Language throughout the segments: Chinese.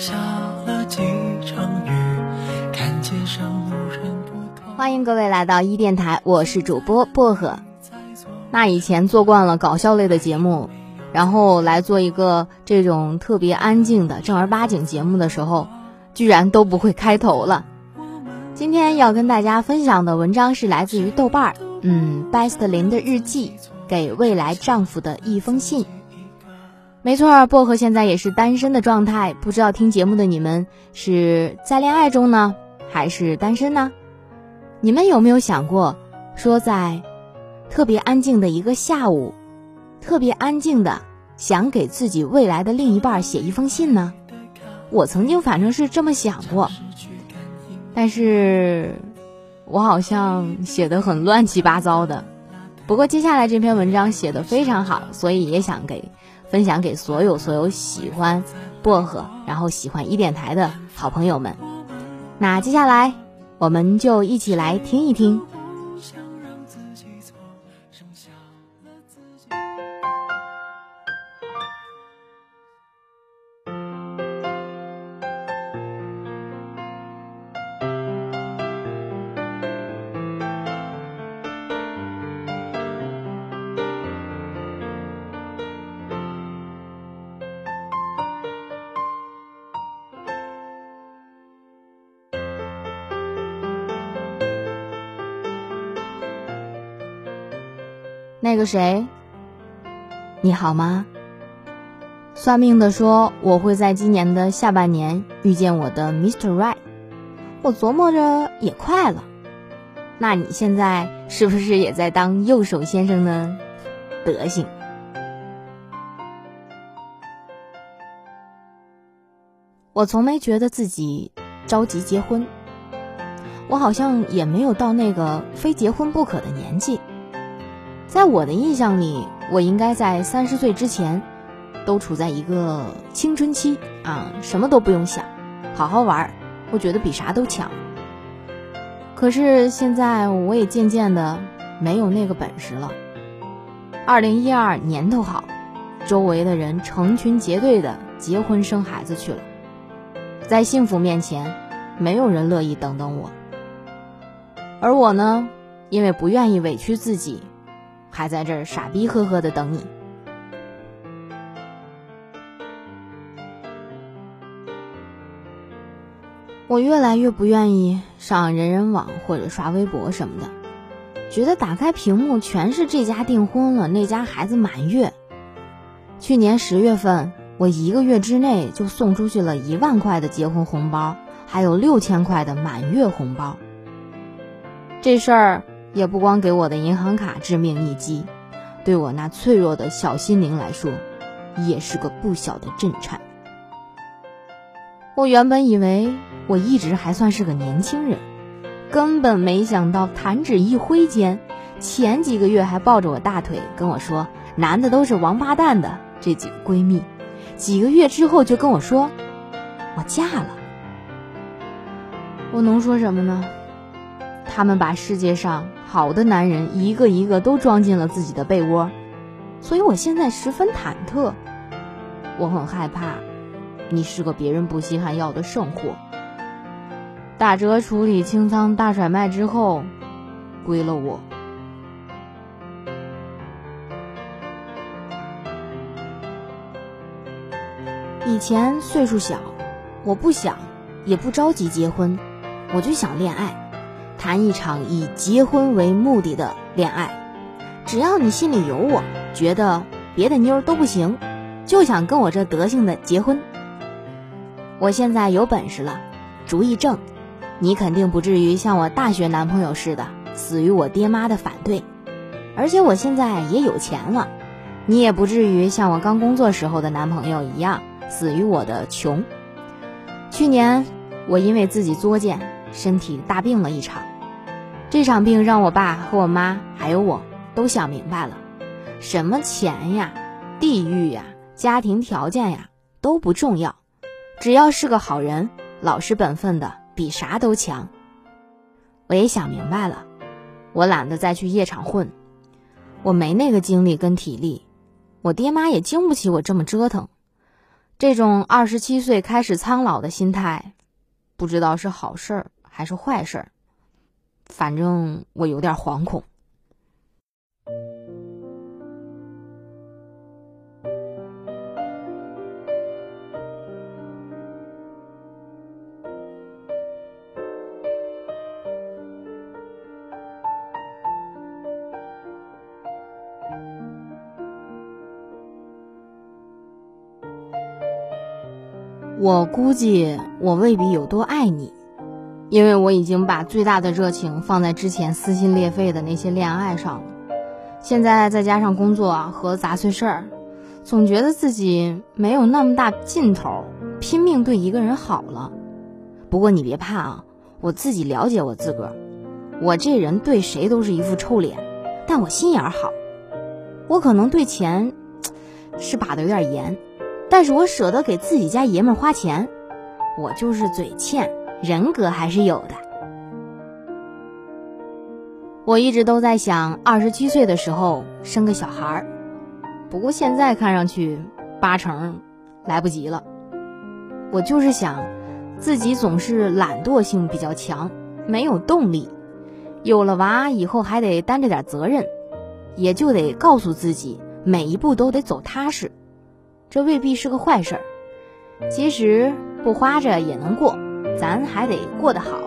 下了几场雨，看街上路人。欢迎各位来到一电台，我是主播薄荷。那以前做惯了搞笑类的节目，然后来做一个这种特别安静的正儿八经节目的时候，居然都不会开头了。今天要跟大家分享的文章是来自于豆瓣儿，嗯，拜斯特林的日记，给未来丈夫的一封信。没错，薄荷现在也是单身的状态，不知道听节目的你们是在恋爱中呢，还是单身呢？你们有没有想过，说在特别安静的一个下午，特别安静的想给自己未来的另一半写一封信呢？我曾经反正是这么想过，但是我好像写的很乱七八糟的。不过接下来这篇文章写的非常好，所以也想给分享给所有所有喜欢薄荷，然后喜欢一点台的好朋友们。那接下来我们就一起来听一听。那个谁，你好吗？算命的说我会在今年的下半年遇见我的 Mr. Right。我琢磨着也快了。那你现在是不是也在当右手先生呢？德行。我从没觉得自己着急结婚，我好像也没有到那个非结婚不可的年纪。在我的印象里，我应该在三十岁之前，都处在一个青春期啊，什么都不用想，好好玩儿，我觉得比啥都强。可是现在我也渐渐的没有那个本事了。二零一二年头好，周围的人成群结队的结婚生孩子去了，在幸福面前，没有人乐意等等我。而我呢，因为不愿意委屈自己。还在这儿傻逼呵呵的等你。我越来越不愿意上人人网或者刷微博什么的，觉得打开屏幕全是这家订婚了，那家孩子满月。去年十月份，我一个月之内就送出去了一万块的结婚红包，还有六千块的满月红包。这事儿。也不光给我的银行卡致命一击，对我那脆弱的小心灵来说，也是个不小的震颤。我原本以为我一直还算是个年轻人，根本没想到弹指一挥间，前几个月还抱着我大腿跟我说“男的都是王八蛋”的这几个闺蜜，几个月之后就跟我说我嫁了。我能说什么呢？他们把世界上好的男人一个一个都装进了自己的被窝，所以我现在十分忐忑。我很害怕，你是个别人不稀罕要的剩货。打折处理清仓大甩卖之后，归了我。以前岁数小，我不想，也不着急结婚，我就想恋爱。谈一场以结婚为目的的恋爱，只要你心里有我，觉得别的妞都不行，就想跟我这德行的结婚。我现在有本事了，主意正，你肯定不至于像我大学男朋友似的死于我爹妈的反对，而且我现在也有钱了，你也不至于像我刚工作时候的男朋友一样死于我的穷。去年我因为自己作贱，身体大病了一场。这场病让我爸和我妈还有我都想明白了，什么钱呀、地域呀、家庭条件呀都不重要，只要是个好人、老实本分的，比啥都强。我也想明白了，我懒得再去夜场混，我没那个精力跟体力，我爹妈也经不起我这么折腾。这种二十七岁开始苍老的心态，不知道是好事儿还是坏事儿，反正我有点惶恐。我估计我未必有多爱你，因为我已经把最大的热情放在之前撕心裂肺的那些恋爱上了。现在再加上工作和杂碎事儿，总觉得自己没有那么大劲头，拼命对一个人好了。不过你别怕啊，我自己了解我自个儿，我这人对谁都是一副臭脸，但我心眼好。我可能对钱是把的有点严。但是我舍得给自己家爷们花钱，我就是嘴欠，人格还是有的。我一直都在想，二十七岁的时候生个小孩儿，不过现在看上去八成来不及了。我就是想，自己总是懒惰性比较强，没有动力，有了娃以后还得担着点责任，也就得告诉自己，每一步都得走踏实。这未必是个坏事儿，其实不花着也能过，咱还得过得好。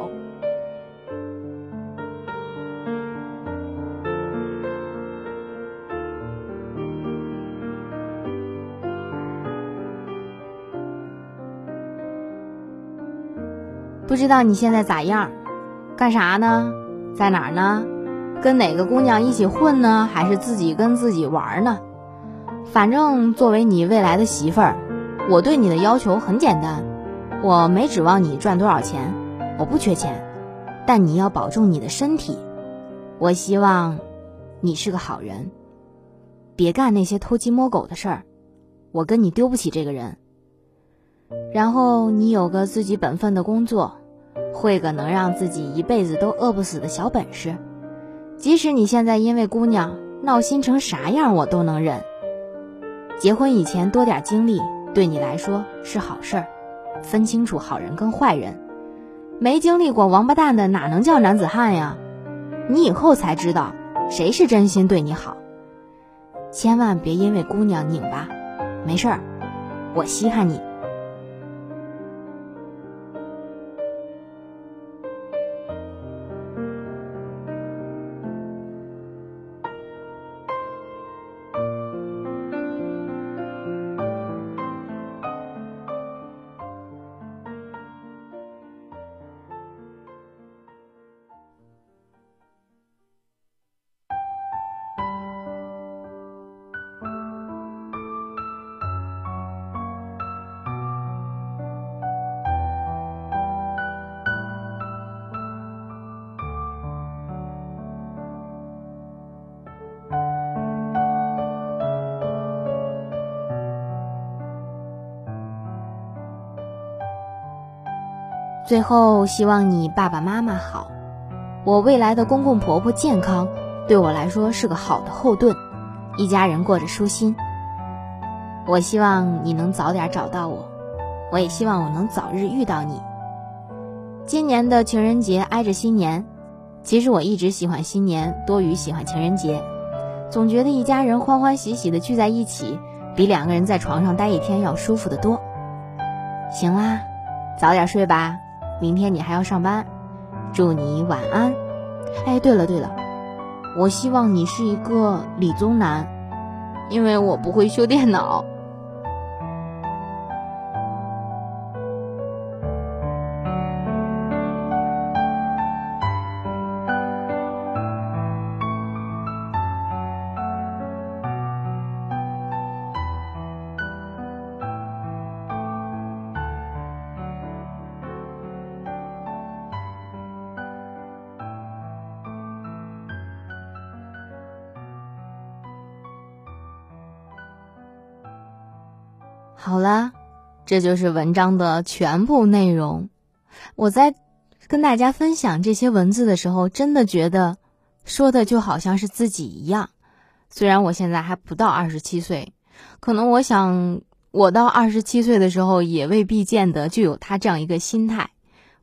不知道你现在咋样？干啥呢？在哪儿呢？跟哪个姑娘一起混呢？还是自己跟自己玩呢？反正作为你未来的媳妇儿，我对你的要求很简单，我没指望你赚多少钱，我不缺钱，但你要保重你的身体。我希望你是个好人，别干那些偷鸡摸狗的事儿，我跟你丢不起这个人。然后你有个自己本分的工作，会个能让自己一辈子都饿不死的小本事，即使你现在因为姑娘闹心成啥样，我都能忍。结婚以前多点经历，对你来说是好事儿。分清楚好人跟坏人，没经历过王八蛋的哪能叫男子汉呀？你以后才知道谁是真心对你好。千万别因为姑娘拧巴，没事儿，我稀罕你。最后，希望你爸爸妈妈好，我未来的公公婆婆健康，对我来说是个好的后盾，一家人过着舒心。我希望你能早点找到我，我也希望我能早日遇到你。今年的情人节挨着新年，其实我一直喜欢新年多于喜欢情人节，总觉得一家人欢欢喜喜的聚在一起，比两个人在床上待一天要舒服得多。行啦，早点睡吧。明天你还要上班，祝你晚安。哎，对了对了，我希望你是一个理综男，因为我不会修电脑。好了，这就是文章的全部内容。我在跟大家分享这些文字的时候，真的觉得说的就好像是自己一样。虽然我现在还不到二十七岁，可能我想我到二十七岁的时候，也未必见得就有他这样一个心态。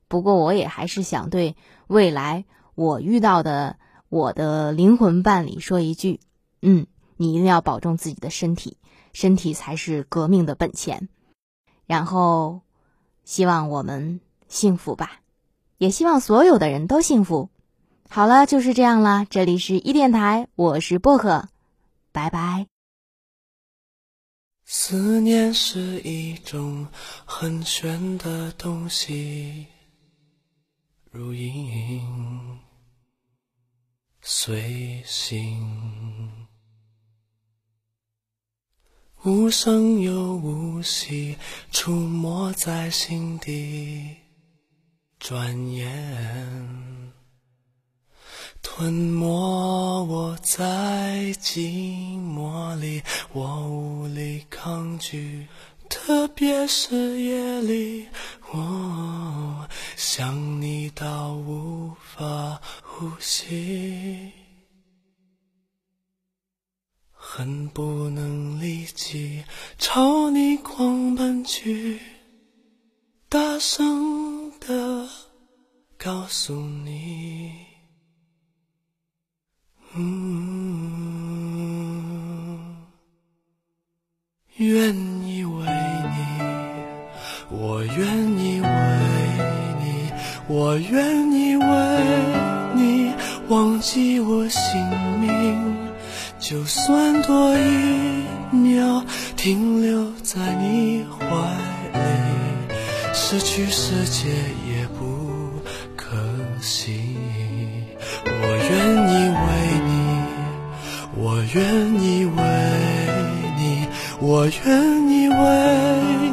不过，我也还是想对未来我遇到的我的灵魂伴侣说一句：嗯，你一定要保重自己的身体，身体才是革命的本钱。然后，希望我们幸福吧，也希望所有的人都幸福。好了，就是这样了。这里是一电台，我是薄荷，拜拜。思念是一种很玄的东西，如影随形，无声又无息，出没在心底，转眼。吞没我在寂寞里，我无力抗拒，特别是夜里，我想你到无法呼吸，恨不能立即朝你狂奔去，大声的告诉你。嗯，愿意为你，我愿意为你，我愿意为你忘记我姓名，就算多一秒停留在你怀里，失去世界也不可惜。我愿意为你，我愿意为你，我愿意为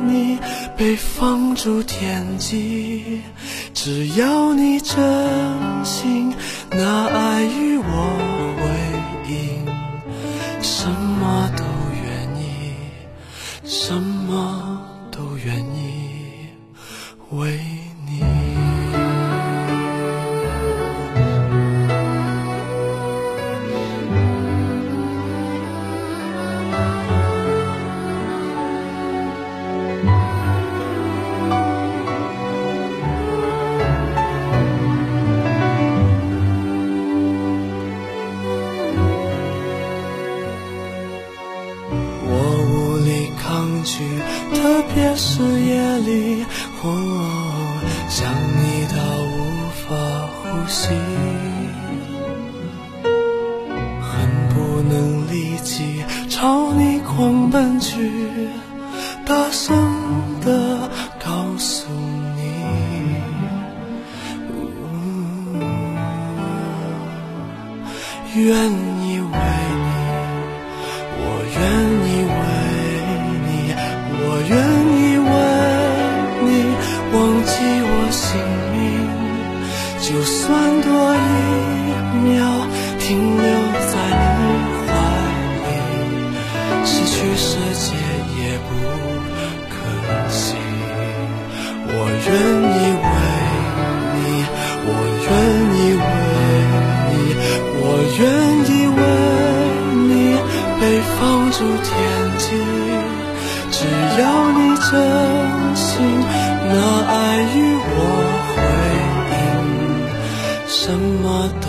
你被放逐天际。只要你真心拿爱与我狂奔去，大声的告诉你，愿意为你，我愿意为你，我。愿意为你忘记我姓名，就算多一秒停留在你，去世界也不可惜。我愿意为你，我愿意为你，我愿意为你被放逐天际。只要你真心拿爱与我回应，什么都